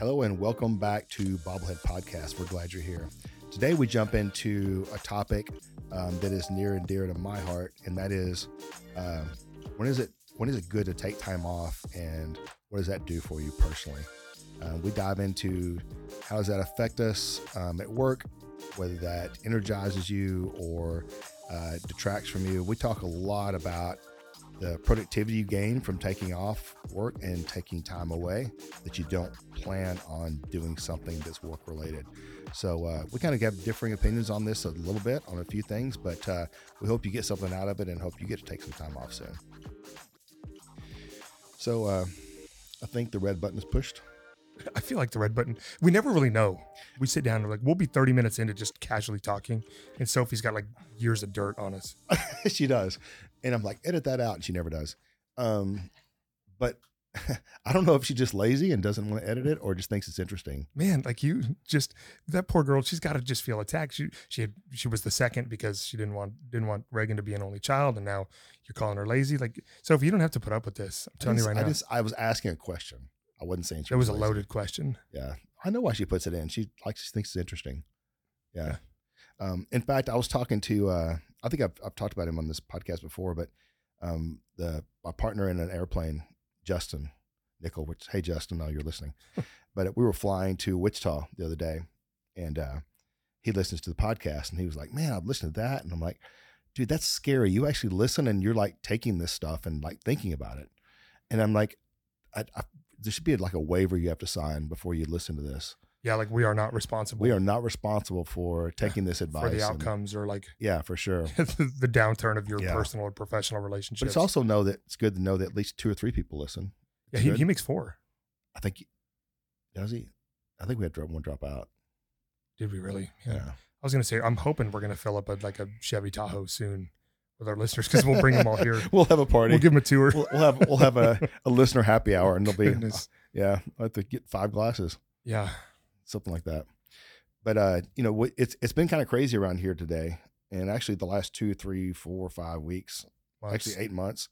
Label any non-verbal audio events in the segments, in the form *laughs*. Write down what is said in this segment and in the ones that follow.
Hello and welcome back to Bobblehead Podcast. We're glad you're here. Today we jump into a topic um, that is near and dear to my heart, and that is uh, when is it when is it good to take time off, and what does that do for you personally? Uh, we dive into how does that affect us um, at work, whether that energizes you or uh, detracts from you. We talk a lot about the productivity you gain from taking off work and taking time away that you don't plan on doing something that's work related. So uh, we kind of have differing opinions on this a little bit on a few things, but uh, we hope you get something out of it and hope you get to take some time off soon. So uh, I think the red button is pushed. I feel like the red button. We never really know. We sit down and we're like, we'll be 30 minutes into just casually talking, and Sophie's got like years of dirt on us. *laughs* she does, and I'm like, edit that out, and she never does. Um, but *laughs* I don't know if she's just lazy and doesn't want to edit it, or just thinks it's interesting. Man, like you just that poor girl. She's got to just feel attacked. She she had, she was the second because she didn't want didn't want Reagan to be an only child, and now you're calling her lazy. Like Sophie, you don't have to put up with this. I'm telling just, you right I now. just I was asking a question. I wasn't saying she It was a loaded question. Yeah, I know why she puts it in. She likes she thinks it's interesting. Yeah. Um, in fact, I was talking to uh, I think I've I've talked about him on this podcast before, but um, the my partner in an airplane, Justin Nickel. Which hey Justin, now you're listening. *laughs* but we were flying to Wichita the other day, and uh, he listens to the podcast, and he was like, "Man, I've listened to that," and I'm like, "Dude, that's scary. You actually listen, and you're like taking this stuff and like thinking about it." And I'm like, I, I, there should be like a waiver you have to sign before you listen to this. Yeah, like we are not responsible. We are not responsible for taking this advice *laughs* for the and- outcomes or like yeah, for sure. *laughs* the downturn of your Yeah. personal or professional relationships. But it's also know that it's good to know that at least two or three people listen. yeah, he, he makes four. I think does he? I think we had one drop out. Did we really? Yeah. I was gonna say, I'm hoping we're gonna fill up a, like a Chevy Tahoe soon with our listeners because we'll bring them all here. *laughs* we'll have a party. We'll give them a tour. We'll, we'll have we'll have a, a listener happy hour, and they'll be Goodness. yeah. I have to get five glasses, Yeah, something like that. But uh, you know, it's it's been kind of crazy around here today, and actually the last two, three, four, five weeks, well, actually eight months.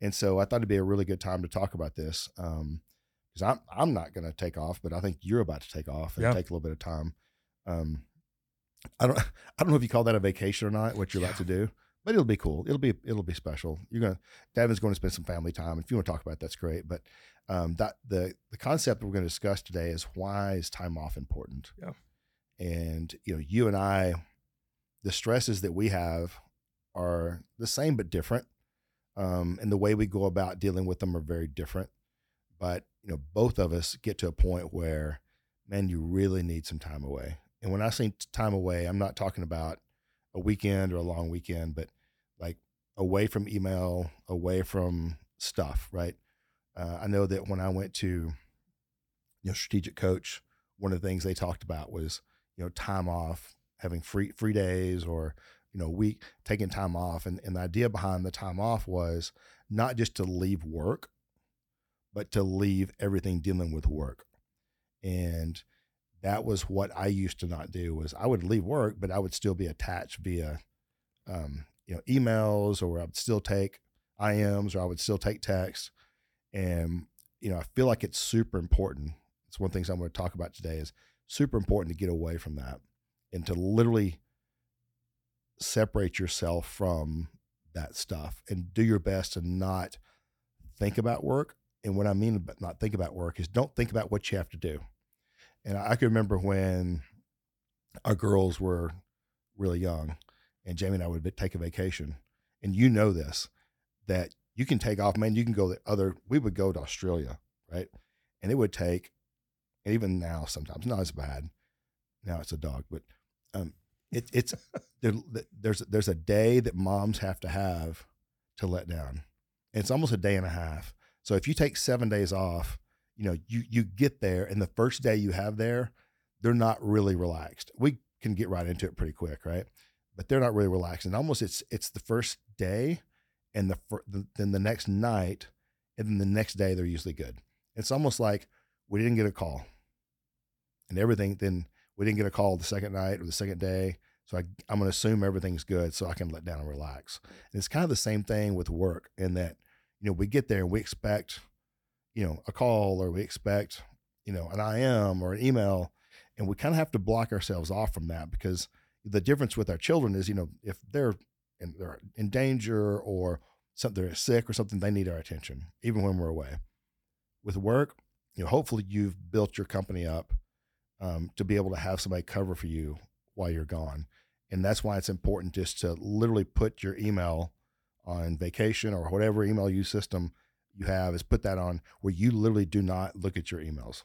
And so I thought it'd be a really good time to talk about this. Um, because I'm I'm not going to take off, but I think you're about to take off and Yeah. take a little bit of time. Um, I don't *laughs* I don't know if you call that a vacation or not, what you're about to do, but it'll be cool. It'll be it'll be special. You're gonna Davin's going to spend some family time. If you want to talk about it, that's great. But um, that the the concept we're going to discuss today is why is time off important? Yeah. And you know, you and I, the stresses that we have are the same but different um, and the way we go about dealing with them are very different. But you know, both of us get to a point where, man, you really need some time away. And when I say time away, I'm not talking about a weekend or a long weekend, but away from email, away from stuff. Right? Uh, I know that when I went to, you know, strategic coach, one of the things they talked about was, you know, time off, having free free days, or you know, week taking time off. And, and the idea behind the time off was not just to leave work, but to leave everything dealing with work. And that was what I used to not do was I would leave work, but I would still be attached via, um, you know, emails or I would still take IMs or I would still take texts. And, you know, I feel like it's super important. It's one of the things I'm going to talk about today is super important to get away from that and to literally separate yourself from that stuff and do your best to not think about work. And what I mean about not think about work is don't think about what you have to do. And I can remember when our girls were really young and Jamie and I would take a vacation. And you know this, that you can take off, man, you can go the other, we would go to Australia, right? And it would take, and even now sometimes, not as bad. Now it's a dog, but um, it, it's *laughs* there, there's there's a day that moms have to have to let down. And it's almost a day and a half. So if you take seven days off, you know you you get there, and the first day you have there, they're not really relaxed. We can get right into it pretty quick, right? But they're not really relaxed, and almost it's it's the first day, and the, fir- the then the next night, and then the next day they're usually good. It's almost like we didn't get a call, and everything. Then we didn't get a call the second night or the second day. So I, I'm going to assume everything's good so I can let down and relax. And it's kind of the same thing with work in that, you know, we get there and we expect, you know, a call or we expect, you know, an IM or an email, and we kind of have to block ourselves off from that because the difference with our children is, you know, if they're in, they're in danger or something they're sick or something, they need our attention, even when we're away. With work, you know, hopefully you've built your company up um, to be able to have somebody cover for you while you're gone, and that's why it's important just to literally put your email on vacation or whatever email use system you have is put that on where you literally do not look at your emails.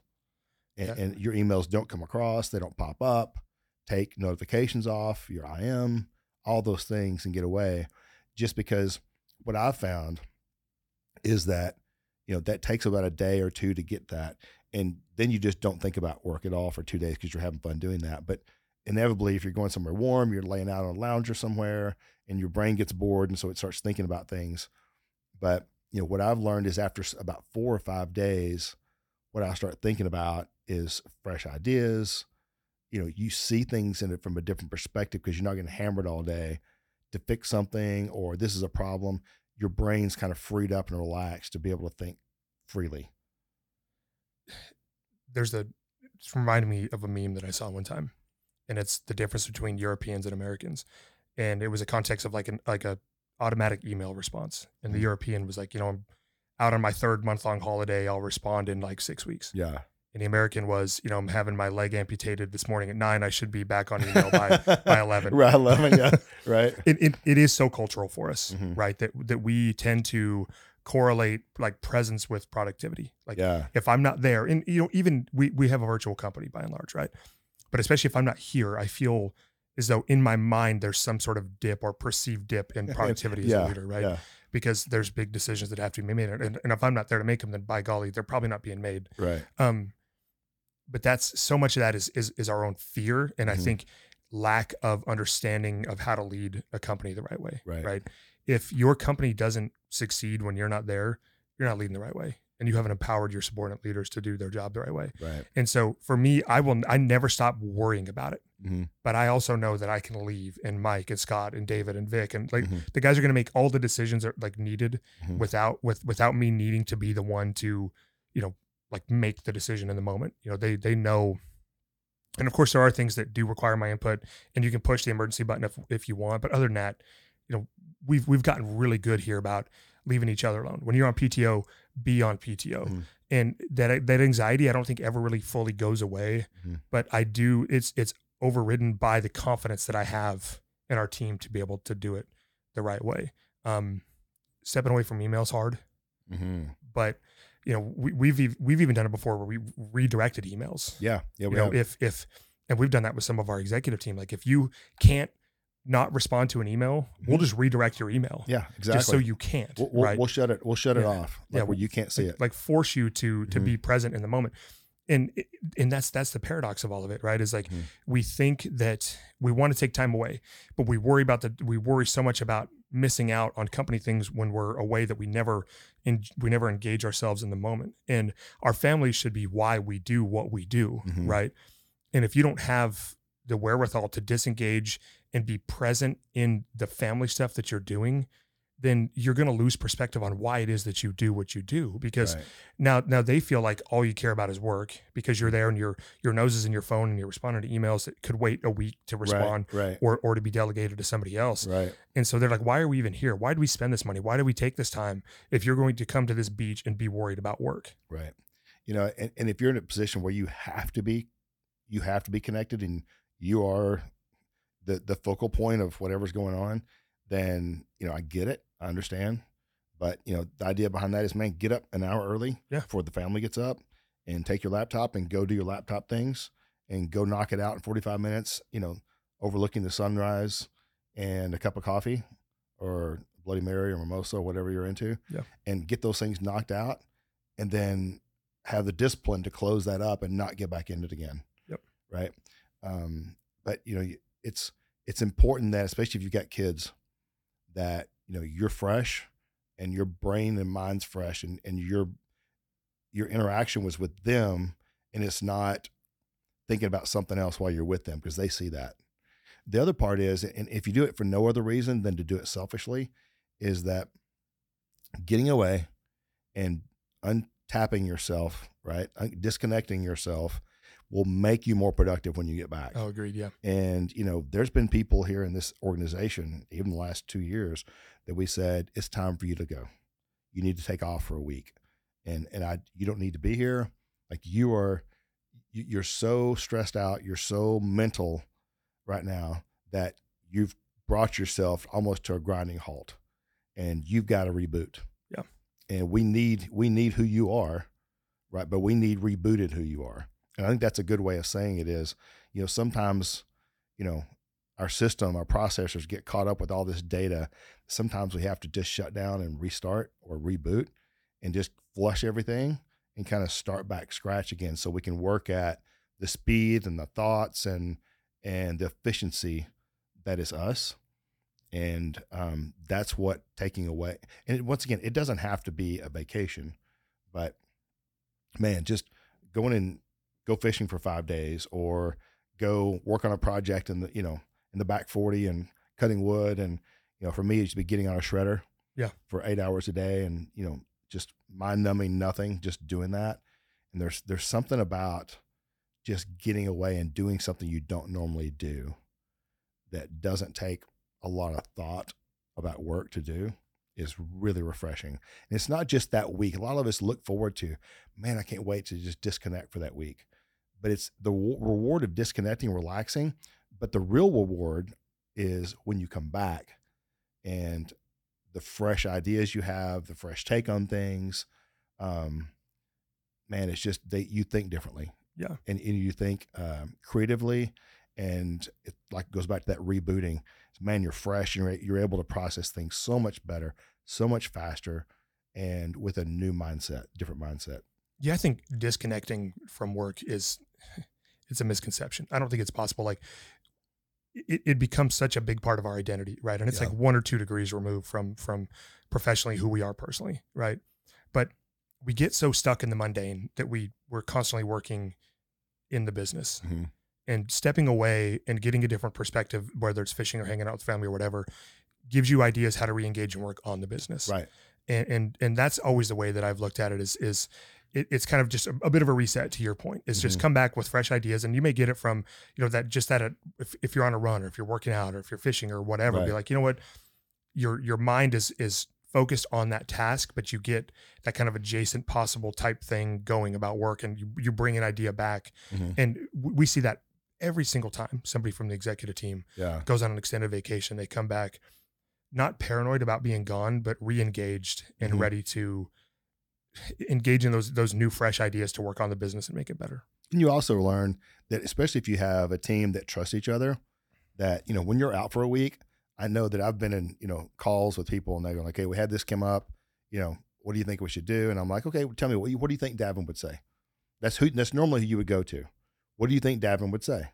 And, and your emails don't come across they don't pop up take notifications off your im all those things and get away just because what i've found is that you know that takes about a day or two to get that and then you just don't think about work at all for two days because you're having fun doing that but inevitably if you're going somewhere warm you're laying out on a lounger somewhere and your brain gets bored and so it starts thinking about things. But you know what i've learned is after about four or five days what i start thinking about is fresh ideas you know you see things in it from a different perspective because you're not getting hammered all day to fix something or this is a problem your brain's kind of freed up and relaxed to be able to think freely. There's a it's reminded me of a meme that I saw one time, and it's the difference between Europeans and Americans, and it was a context of like an like a automatic email response, and the Mhm. European was like, you know, I'm out on my third month long holiday, I'll respond in like six weeks, yeah and the American was, you know, I'm having my leg amputated this morning at nine, I should be back on email by *laughs* by 11. right 11 yeah *laughs* right it, it, it is so cultural for us, Mhm. right? That that we tend to correlate like presence with productivity. Like yeah if I'm not there, and you know, even we we have a virtual company by and large, right? But especially if I'm not here, I feel as though in my mind there's some sort of dip or perceived dip in *laughs* productivity as a leader, right? yeah Because there's big decisions that have to be made, and, and if I'm not there to make them, then by golly, they're probably not being made. right Um, but that's so much of that is is is our own fear, and I Mhm. think lack of understanding of how to lead a company the right way. Right. Right. If your company doesn't succeed when you're not there, you're not leading the right way, and you haven't empowered your subordinate leaders to do their job the right way. right And so for me, I will I never stop worrying about it. Mhm. But I also know that I can leave and Mike and Scott and David and Vic and like Mhm. the guys are going to make all the decisions that like needed Mhm. without with without me needing to be the one to, you know, like make the decision in the moment. You know, they they know and of course there are things that do require my input and you can push the emergency button if if you want, but other than that, you know, we've we've gotten really good here about leaving each other alone. When you're on PTO, be on PTO. Mhm. And that that anxiety I don't think ever really fully goes away, Mhm. but I do it's it's overridden by the confidence that I have in our team to be able to do it the right way. Um, stepping away from emails hard, Mhm. but you know we, we've we've even done it before where we redirected emails. yeah yeah you know have. if if and we've done that with some of our executive team. Like if you can't not respond to an email, we'll just redirect your email yeah exactly just so you can't. we'll, we'll, right? we'll shut it we'll shut it Yeah. off like Yeah, where you can't see like, it like force you to to Mhm. be present in the moment and and that's that's the paradox of all of it right is like Mhm. we think that we want to take time away but we worry about the we worry so much about missing out on company things when we're away that we never in, we never engage ourselves in the moment and our family should be why we do what we do Mhm. right and if you don't have the wherewithal to disengage and be present in the family stuff that you're doing then you're going to lose perspective on why it is that you do what you do because right. now now they feel like all you care about is work because you're there and your your nose is in your phone and you're responding to emails that could wait a week to respond right right or or to be delegated to somebody else right and so they're like why are we even here why do we spend this money why do we take this time if you're going to come to this beach and be worried about work Right. You know, and, and if you're in a position where you have to be, you have to be connected and you are the the focal point of whatever's going on, then, you know, I get it. I understand. But, you know, the idea behind that is man, get up an hour early Yeah. before the family gets up and take your laptop and go do your laptop things and go knock it out in 45 minutes, you know, overlooking the sunrise and a cup of coffee or Bloody Mary or mimosa or whatever you're into. Yeah. And get those things knocked out and then have the discipline to close that up and not get back into it again. Yep. Right. Um, but you know, it's it's important that especially if you've got kids, that you know you're fresh and your brain and mind's fresh and and your your interaction was with them and it's not thinking about something else while you're with them because they see that. The other part is, and if you do it for no other reason than to do it selfishly, is that getting away and untapping yourself right? Disconnecting yourself will make you more productive when you get back. Oh, agreed. Yeah. And, you know, there's been people here in this organization, even the last two years, that we said, it's time for you to go. You need to take off for a week. And, and I, you don't need to be here. Like you are, you- you're so stressed out. You're so mental right now that you've brought yourself almost to a grinding halt and you've got to reboot. Yeah. And we need, we need who you are, right? But we need rebooted who you are. And I think that's a good way of saying it is, you know, sometimes, you know, our system, our processors get caught up with all this data. Sometimes we have to just shut down and restart or reboot and just flush everything and kind of start back scratch again so we can work at the speed and the thoughts and and the efficiency that is us and um, that's what taking away and once again it doesn't have to be a vacation but man just going and go fishing for five days or go work on a project in the you know in the back 40 and cutting wood and you know for me it's be getting on a shredder Yeah. for eight hours a day and you know just mind numbing nothing just doing that and there's there's something about just getting away and doing something you don't normally do that doesn't take a lot of thought about work to do is really refreshing. And it's not just that week. A lot of us look forward to, man, I can't wait to just disconnect for that week. But it's the w- reward of disconnecting, relaxing. But the real reward is when you come back and the fresh ideas you have, the fresh take on things. Um, man, it's just they you think differently. Yeah. And, and you think um, creatively, and it like goes back to that rebooting. Man, you're fresh. And you're you're able to process things so much better, so much faster, and with a new mindset, different mindset. Yeah, I think disconnecting from work is it's a misconception. I don't think it's possible. Like it, it becomes such a big part of our identity, right? And it's Yeah. like one or two degrees removed from from professionally who we are personally, right? But we get so stuck in the mundane that we we're constantly working in the business Mhm. and stepping away and getting a different perspective, whether it's fishing or hanging out with family or whatever, gives you ideas how to re-engage and work on the business Right. and and and that's always the way that I've looked at it is is it, it's kind of just a, a bit of a reset to your point is just Mhm. come back with fresh ideas and you may get it from you know that just that uh, if, if you're on a run or if you're working out or if you're fishing or whatever be like you know what your your mind is is focused on that task but you get that kind of adjacent possible type thing going about work and you, you bring an idea back Mhm. and w- we see that every single time somebody from the executive team Yeah. goes on an extended vacation, they come back not paranoid about being gone, but re-engaged and Mhm. ready to engage in those those new fresh ideas to work on the business and make it better. And you also learn that, especially if you have a team that trusts each other, that you know when you're out for a week. I know that I've been in you know calls with people and they go like, "Hey, we had this come up. You know, what do you think we should do?" And I'm like, "Okay, well, tell me what, you, what do you think Davin would say?" That's who. That's normally who you would go to. What do you think Davin would say?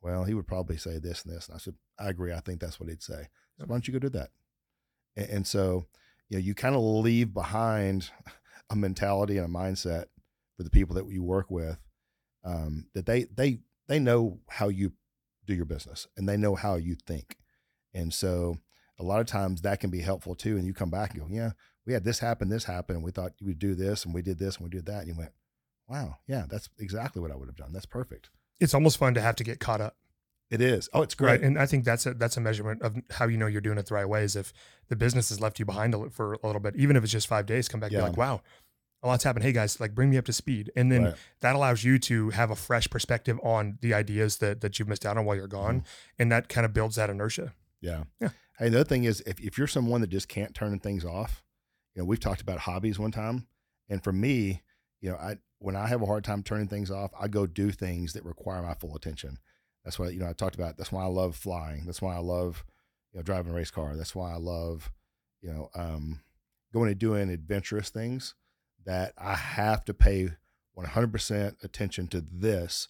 Well, he would probably say this and this. And I said, I agree. I think that's what he'd say. So why don't you go do that? And, and so, you know, you kind of leave behind a mentality and a mindset for the people that you work with um, that they they they know how you do your business and they know how you think, and so a lot of times that can be helpful too. And you come back and go, yeah, we had this happen, this happened, and we thought you would do this, and we did this, and we did that, and you went, wow, yeah, that's exactly what I would have done. That's perfect. It's almost fun to have to get caught up, It is. Oh, it's right? great. And I think that's a that's a measurement of how you know you're doing it the right way. Is if the business has left you behind a for a little bit, even if it's just five days, come back and be like, wow. A lot's happened. Hey guys, like bring me up to speed, and then Right. that allows you to have a fresh perspective on the ideas that that you've missed out on while you're gone, mm-hmm. and that kind of builds that inertia. Yeah. Yeah. Hey, the other thing is if, if you're someone that just can't turn things off, you know, we've talked about hobbies one time. And for me, you know, I when I have a hard time turning things off, I go do things that require my full attention. That's why, you know, I talked about that's why I love flying. That's why I love, you know, driving a race car. That's why I love, you know, um, going and doing adventurous things that I have to pay 100% attention to this.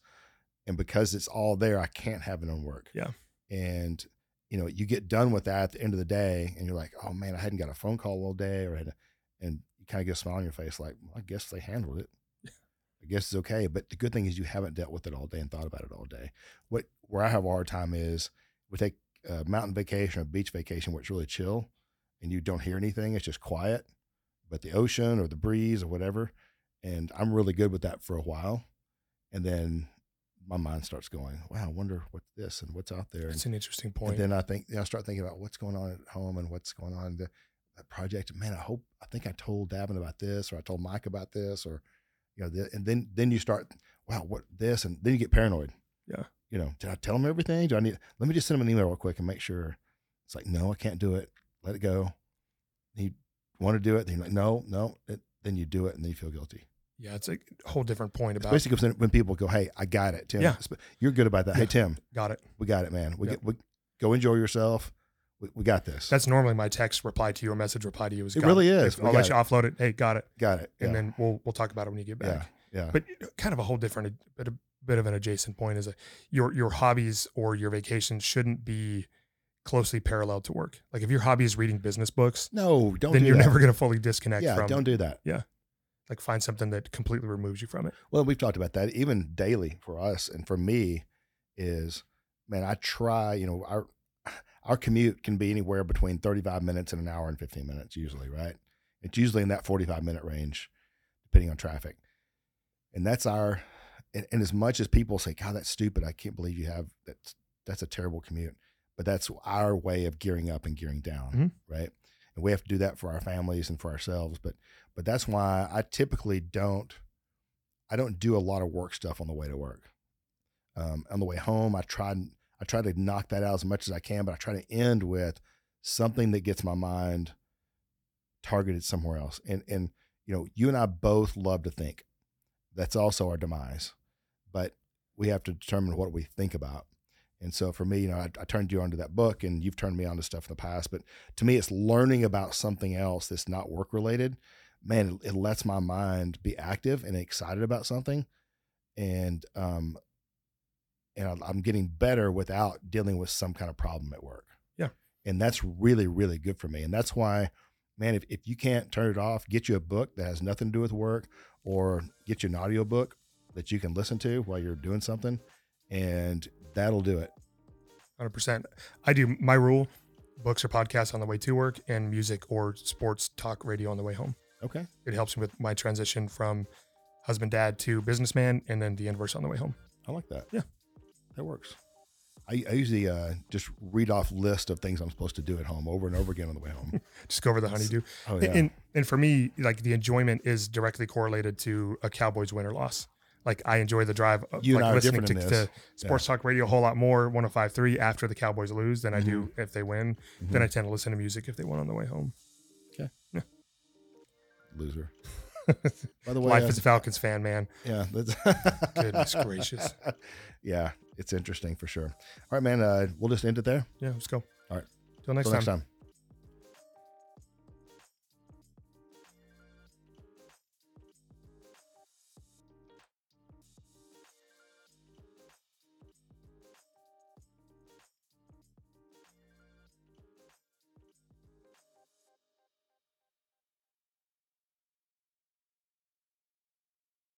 And because it's all there, I can't have it on work. Yeah. And, you know, you get done with that at the end of the day and you're like, oh man, I hadn't got a phone call all day or had a, and you kind of get a smile on your face like, well, I guess they handled it. I guess it's okay. But the good thing is you haven't dealt with it all day and thought about it all day. What where I have a hard time is we take a mountain vacation or beach vacation where it's really chill and you don't hear anything. It's just quiet. But the ocean or the breeze or whatever, and I'm really good with that for a while, and then my mind starts going, "Wow, I wonder what's this and what's out there." It's an interesting and point. then I think you know, I start thinking about what's going on at home and what's going on in the that project. Man, I hope I think I told Davin about this, or I told Mike about this, or you know, the, and then then you start, wow, what this, and then you get paranoid. Yeah. You know, did I tell him everything? Do I need? Let me just send him an email real quick and make sure. It's like, no, I can't do it. Let it go. You want to do it? Then you're like, no, no. It, then you do it, and then you feel guilty. yeah, it's a whole different point about 'cause when- people go, "Hey, I got it, Tim." Yeah. You're good about that. Hey, Tim, got it. we got it, man. We Yeah. get we go enjoy yourself. We, we got this. That's normally my text reply to you or message reply to you. Is It got really is. If We I'll let you offload it. Hey, got it. got it. And yeah. then we'll we'll talk about it when you get back. yeah, yeah, But kind of a whole different bit a bit of an adjacent point is a, your your hobbies or your vacations shouldn't be closely parallel to work. Like if your hobby is reading business books, no, don't. then do you're that. never going to fully disconnect Yeah, from don't do that. Yeah, like find something that completely removes you from it. Well, we've talked about that even daily for us and for me is, man, I try. You know, our our commute can be anywhere between thirty five minutes and an hour and fifteen minutes usually, right? It's usually in that forty five minute range, depending on traffic, and that's our. And, and as much as people say, "God, that's stupid," I can't believe you have that's that's a terrible commute, but that's our way of gearing up and gearing down, Mhm. right? And we have to do that for our families and for ourselves, but but that's why I typically don't I don't do a lot of work stuff on the way to work. Um, on the way home, I try I try to knock that out as much as I can, but I try to end with something that gets my mind targeted somewhere else. And and you know, you and I both love to think. That's also our demise, but we have to determine what we think about. And so for me, you know, I, I turned you onto that book, and you've turned me on to stuff in the past. But to me, it's learning about something else that's not work related man, it, it lets my mind be active and excited about something, and um, and I- I'm getting better without dealing with some kind of problem at work. Yeah. and that's really really good for me, and that's why, man, if if you can't turn it off, get you a book that has nothing to do with work, or get you an audio book that you can listen to while you're doing something, and that'll do it. Hundred percent. I do my rule: books or podcasts on the way to work, and music or sports talk radio on the way home. Okay, It helps me with my transition from husband dad to businessman, and then the inverse on the way home. I like that. Yeah. That works. I, I usually uh, just read off list of things I'm supposed to do at home over and over again on the way home. *laughs* Just go over the honeydew. Oh yeah. And and for me, like the enjoyment is directly correlated to a Cowboys win or loss. Like I enjoy the drive, You and like I are listening to, to sports talk radio a whole lot more 105.3 after the Cowboys lose than I do if they win. Mhm. Then I tend to listen to music if they win on the way home. Okay. Loser. *laughs* By the way, Life uh, as a Falcons fan, man. yeah, that's Goodness gracious. *laughs* yeah, it's interesting for sure. All right, man. Uh, we'll just end it there. Yeah, let's go. All right. Till next time. next time.